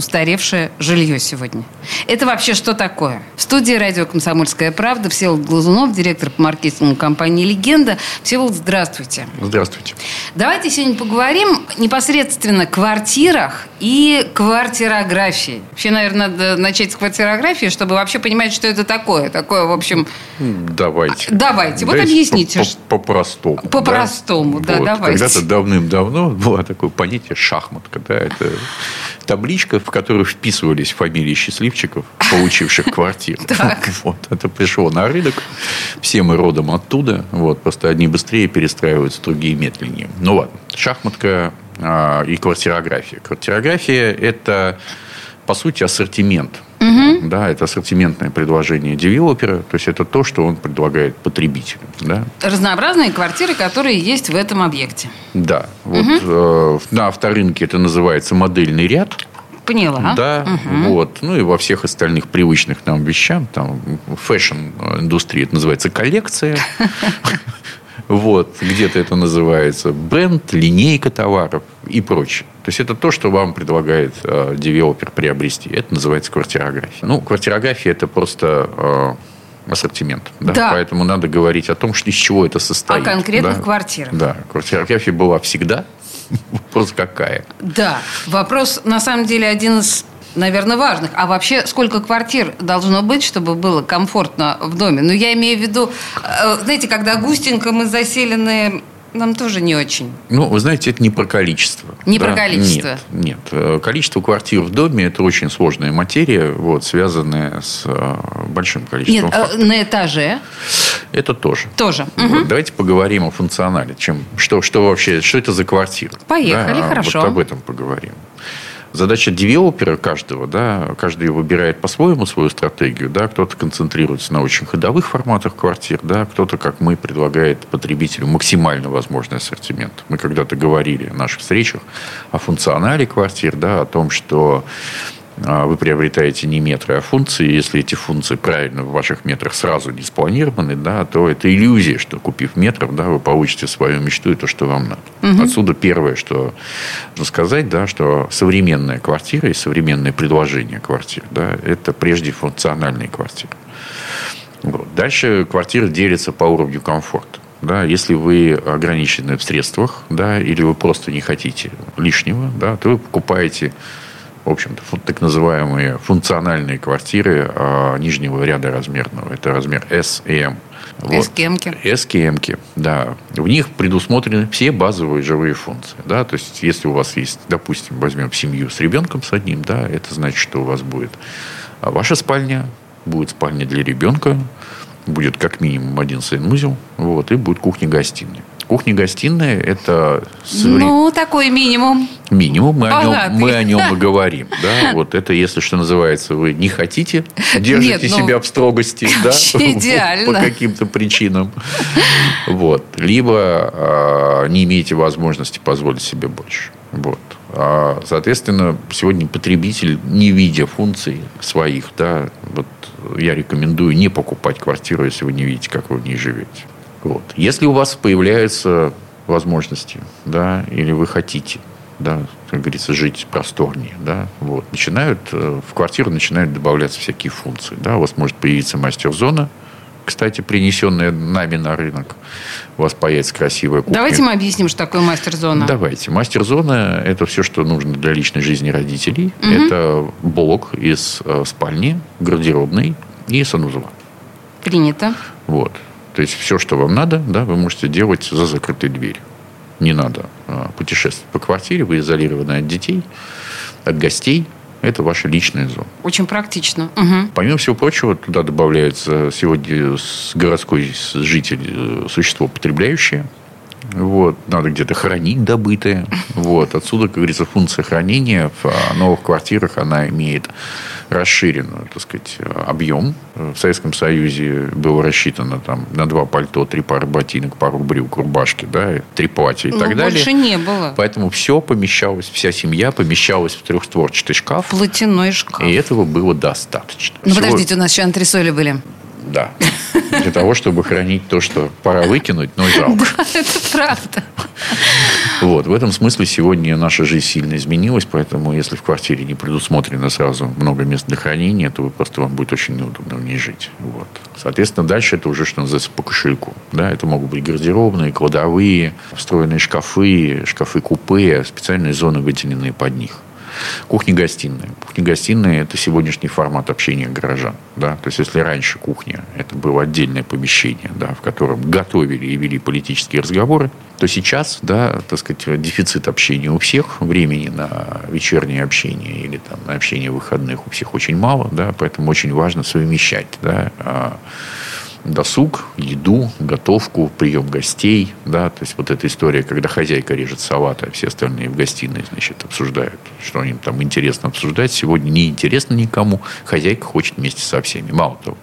устаревшее жилье сегодня. Это вообще что такое? В студии радио «Комсомольская правда» Всеволод Глазунов, директор по маркетингу компании «Легенда». Всеволод, здравствуйте. Здравствуйте. Давайте сегодня поговорим непосредственно о квартирах и квартирографии. Вообще, наверное, надо начать с квартирографии, чтобы вообще понимать, что это такое. Такое, в общем... Давайте. Давайте. Вот Давайте объясните. По-простому. По По-простому, да, Вот. давайте. Когда-то давным-давно было такое понятие шахматка. Да? Это табличка, в которую вписывались фамилии счастливчиков, получивших квартиру. Вот. Это пришло на рынок. Все мы родом оттуда. Вот. Просто одни быстрее перестраиваются, другие медленнее. Ну ладно. Шахматка а, и квартирография. Квартирография – это, по сути, ассортимент. Да, это ассортиментное предложение девелопера. То есть, это то, что он предлагает потребителю. Да? Разнообразные квартиры, которые есть в этом объекте. Да. Вот, э, на авторынке это называется модельный ряд. Поняла. Да, вот. Ну и во всех остальных привычных нам вещам, там, fashion -индустрии это называется коллекция. Вот, где-то это называется бренд, линейка товаров и прочее. То есть, это то, что вам предлагает э, девелопер приобрести. Это называется квартирография. Ну, квартирография – это просто э, ассортимент. Да? Да. Поэтому надо говорить о том, что из чего это состоит. О конкретных да? квартирах. Да, квартирография была всегда. Вопрос какая. Да, вопрос на самом деле один из наверное, важных. А вообще, сколько квартир должно быть, чтобы было комфортно в доме? Ну, я имею в виду, э, знаете, когда густенько мы заселены, нам тоже не очень. Ну, вы знаете, это не про количество. Не про количество. Нет, нет. Э, Количество квартир в доме – это очень сложная материя, вот, связанная с э, большим количеством Нет, факторов. э, на этаже Это тоже. тоже. Вот, Давайте поговорим о функционале. Чем, что, что вообще, что это за квартира? Поехали, Да, хорошо. Вот об этом поговорим. Задача девелопера каждого, да, каждый выбирает по-своему свою стратегию, да, кто-то концентрируется на очень ходовых форматах квартир, да, кто-то, как мы, предлагает потребителю максимально возможный ассортимент. Мы когда-то говорили в наших встречах о функционале квартир, да, о том, что вы приобретаете не метры, а функции. Если эти функции правильно в ваших метрах сразу не спланированы, да, то это иллюзия, что купив метров, да, вы получите свою мечту и то, что вам надо. Отсюда первое, что нужно сказать, да, что современная квартира и современное предложение квартир, да, это прежде функциональные квартиры. Вот. Дальше квартира делится по уровню комфорта. Да, если вы ограничены в средствах, да, или вы просто не хотите лишнего, да, то вы покупаете в общем-то, так называемые функциональные квартиры а, нижнего ряда размерного. Это размер S и M. Вот. Эскемки. Эскемки, да. В них предусмотрены все базовые живые функции. Да? То есть, если у вас есть, допустим, возьмем семью с ребенком с одним, да, это значит, что у вас будет а, ваша спальня, будет спальня для ребенка, будет как минимум один санузел, вот, и будет кухня-гостиная. Кухня-гостиная – это Ну, такой минимум. Минимум, мы о, нем, мы о нем и говорим. Да? Вот это, если что называется, вы не хотите, держите Нет, ну, себя в строгости да? идеально. по каким-то причинам. Вот. Либо а, не имеете возможности позволить себе больше. Вот. А, соответственно, сегодня потребитель, не видя функций своих, да, вот я рекомендую не покупать квартиру, если вы не видите, как вы в ней живете. Вот. Если у вас появляются возможности, да, или вы хотите, да, как говорится, жить просторнее, да, вот, начинают, э, в квартиру начинают добавляться всякие функции, да, у вас может появиться мастер-зона, кстати, принесенная нами на рынок, у вас появится красивая кухня. Давайте мы объясним, что такое мастер-зона. Давайте. Мастер-зона – это все, что нужно для личной жизни родителей. Это блок из э, спальни, гардеробной и санузла. Принято. Вот. То есть все, что вам надо, да, вы можете делать за закрытой дверью. Не надо а, путешествовать по квартире, вы изолированы от детей, от гостей. Это ваша личная зона. Очень практично. Мгм. Помимо всего прочего, туда добавляется сегодня городской житель, э, существо потребляющее. Вот, надо где-то хранить добытое. Вот, отсюда, как говорится, функция хранения в новых квартирах, она имеет расширенную, так сказать, объем. В Советском Союзе было рассчитано там на два пальто, три пары ботинок, пару брюк, рубашки, да, три платья и Ну, так далее. больше не было. Поэтому все помещалось, вся семья помещалась в трехстворчатый шкаф. Платяной шкаф. И этого было достаточно. Ну, Всего- подождите, у нас еще антресоли были. Да. Для того, чтобы хранить то, что пора выкинуть, но жалко. Это правда. Вот. В этом смысле сегодня наша жизнь сильно изменилась, поэтому если в квартире не предусмотрено сразу много мест для хранения, то просто вам будет очень неудобно в ней жить. Вот. Соответственно, дальше это уже, что называется, по кошельку. Да, это могут быть гардеробные, кладовые, встроенные шкафы, шкафы-купе, специальные зоны, выделенные под них. Кухня-гостиная. Кухня-гостиная – это сегодняшний формат общения горожан. Да? То есть, если раньше кухня – это было отдельное помещение, да, в котором готовили и вели политические разговоры, то сейчас, да, так сказать, дефицит общения у всех, времени на вечернее общение или там, на общение выходных у всех очень мало, да, поэтому очень важно совмещать да, а, досуг, еду, готовку, прием гостей, да, то есть вот эта история, когда хозяйка режет салат, а все остальные в гостиной, значит, обсуждают, что им там интересно обсуждать. Сегодня не интересно никому, хозяйка хочет вместе со всеми. Мало того,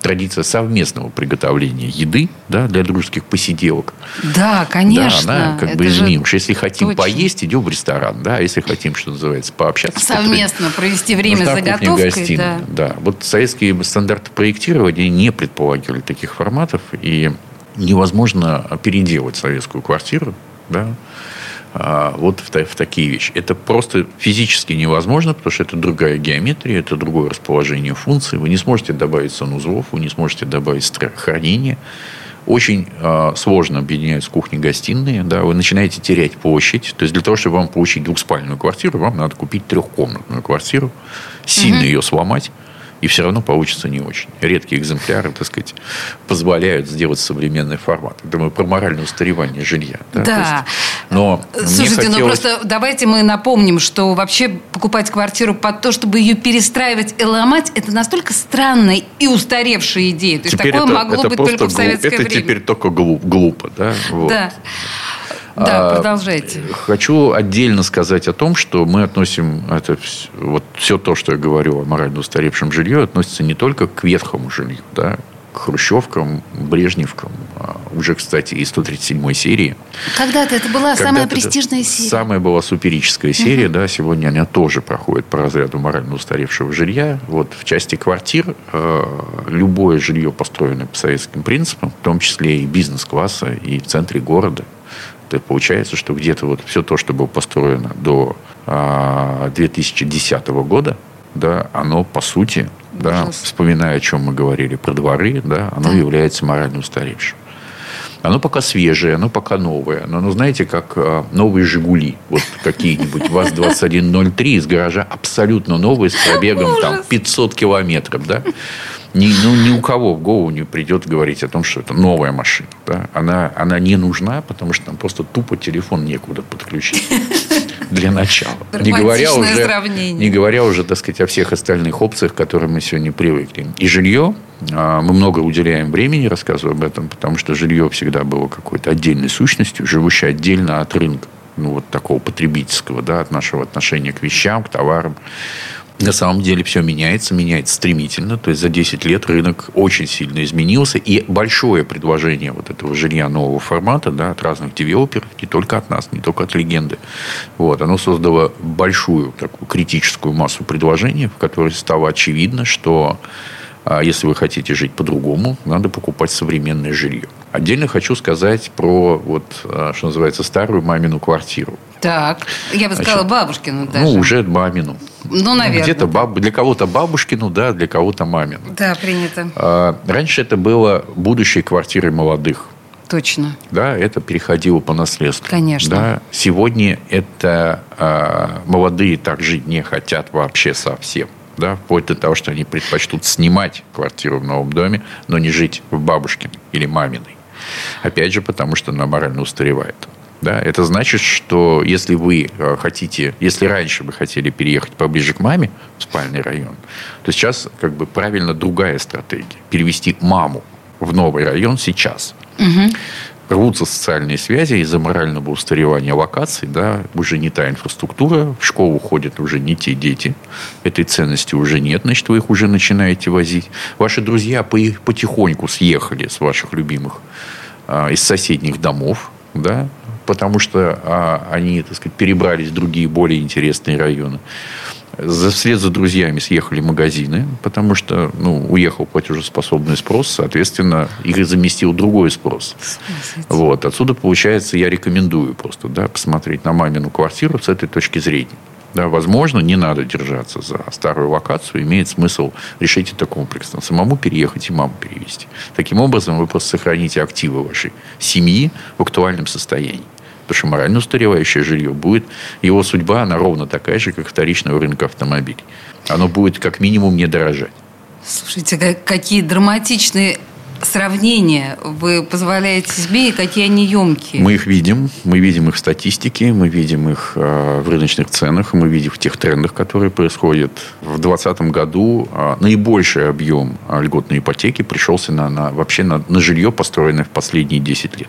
традиция совместного приготовления еды, да, для дружеских посиделок, Да, конечно. да, она как Это бы же изменилась. Если хотим точно. поесть, идем в ресторан, да, если хотим, что называется, пообщаться. Совместно провести время Нужна за готовкой. Да. да. Вот советские стандарты проектирования не предполагали таких форматов, и невозможно переделать советскую квартиру, да, а, вот в, в такие вещи. Это просто физически невозможно, потому что это другая геометрия, это другое расположение функций. Вы не сможете добавить санузлов, вы не сможете добавить хранение. Очень а, сложно объединять кухни-гостиные. Да, вы начинаете терять площадь. То есть для того, чтобы вам получить двухспальную квартиру, вам надо купить трехкомнатную квартиру, сильно ее сломать, и все равно получится не очень. Редкие экземпляры, так сказать, позволяют сделать современный формат. Это мы про моральное устаревание жилья. Да. Да. есть, но Слушайте, ну хотелось- просто давайте мы напомним, что вообще покупать квартиру под то, чтобы ее перестраивать и ломать, это настолько странная и устаревшая идея. То есть Теперь такое это, могло это быть только в глуп- советское Это время. теперь только глуп- глупо. Да? Вот. Да. Да, А, продолжайте. Хочу отдельно сказать о том, что мы относим это вот все то, что я говорю о морально устаревшем жилье, относится не только к ветхому жилью, да, к хрущевкам, брежневкам, а уже, кстати, и 137 серии. Когда-то это была самая Когда-то это престижная серия. Самая была суперическая серия, да, сегодня она тоже проходит по разряду морально устаревшего жилья. Вот в части квартир э, любое жилье, построенное по советским принципам, в том числе и бизнес-класса, и в центре города, то получается, что где-то вот все то, что было построено до а, 2010 года, да, оно по сути, да, вспоминая, о чем мы говорили про дворы, да, оно Да. является морально устаревшим. Оно пока свежее, оно пока новое. Но, ну, знаете, как а, новые «Жигули». Вот какие-нибудь ВАЗ-2103 из гаража абсолютно новые, с пробегом там, 500 километров. Да? Ни, ну, ни у кого в голову не придет говорить о том, что это новая машина. Да? Она, она не нужна, потому что там просто тупо телефон некуда подключить. Для начала. Не говоря, уже, сравнение. не говоря уже, так сказать, о всех остальных опциях, к которым мы сегодня привыкли. И жилье, а, мы много уделяем времени, рассказываю об этом, потому что жилье всегда было какой-то отдельной сущностью, живущей отдельно от рынка, ну, вот такого потребительского, да, от нашего отношения к вещам, к товарам. На самом деле все меняется, меняется стремительно. То есть за 10 лет рынок очень сильно изменился. И большое предложение вот этого жилья нового формата да, от разных девелоперов, не только от нас, не только от легенды, вот, оно создало большую такую критическую массу предложений, в которой стало очевидно, что а если вы хотите жить по-другому, надо покупать современное жилье. Отдельно хочу сказать про, вот, а, что называется, старую мамину квартиру. Так, я бы сказала бабушкину даже. Ну, уже мамину. Ну, наверное. Где-то баб... для кого-то бабушкину, да, для кого-то мамину. Да, принято. А, Раньше это было будущей квартирой молодых. Точно. Да, это переходило по наследству. Конечно. Да, сегодня это а, молодые так жить не хотят вообще совсем. Да, вплоть до того, что они предпочтут снимать квартиру в новом доме, но не жить в бабушкиной или маминой. Опять же, потому что она морально устаревает. Да, это значит, что если вы э, хотите, если раньше вы хотели переехать поближе к маме в спальный район, то сейчас как бы правильно другая стратегия. Перевести маму в новый район сейчас. Рвутся социальные связи из-за морального устаревания локаций, да, уже не та инфраструктура, в школу ходят уже не те дети, этой ценности уже нет, значит, вы их уже начинаете возить. Ваши друзья потихоньку съехали с ваших любимых а, из соседних домов, да, потому что а, они, так сказать, перебрались в другие более интересные районы. Вслед за друзьями съехали магазины, потому что ну, уехал платежеспособный спрос, соответственно, их заместил другой спрос. Вот. Отсюда, получается, я рекомендую просто да, посмотреть на мамину квартиру с этой точки зрения. Да, возможно, не надо держаться за старую локацию, имеет смысл решить это комплексно. Самому переехать и маму перевести. Таким образом, вы просто сохраните активы вашей семьи в актуальном состоянии. Потому что морально устаревающее жилье будет, его судьба, она ровно такая же, как вторичного рынка автомобилей. Оно будет как минимум не дорожать. Слушайте, какие драматичные сравнения вы позволяете себе и какие они емкие? Мы их видим. Мы видим их в статистике, мы видим их э, в рыночных ценах, мы видим в тех трендах, которые происходят. В 2020 году э, наибольший объем льготной ипотеки пришелся на, на, вообще на, на жилье, построенное в последние 10 лет.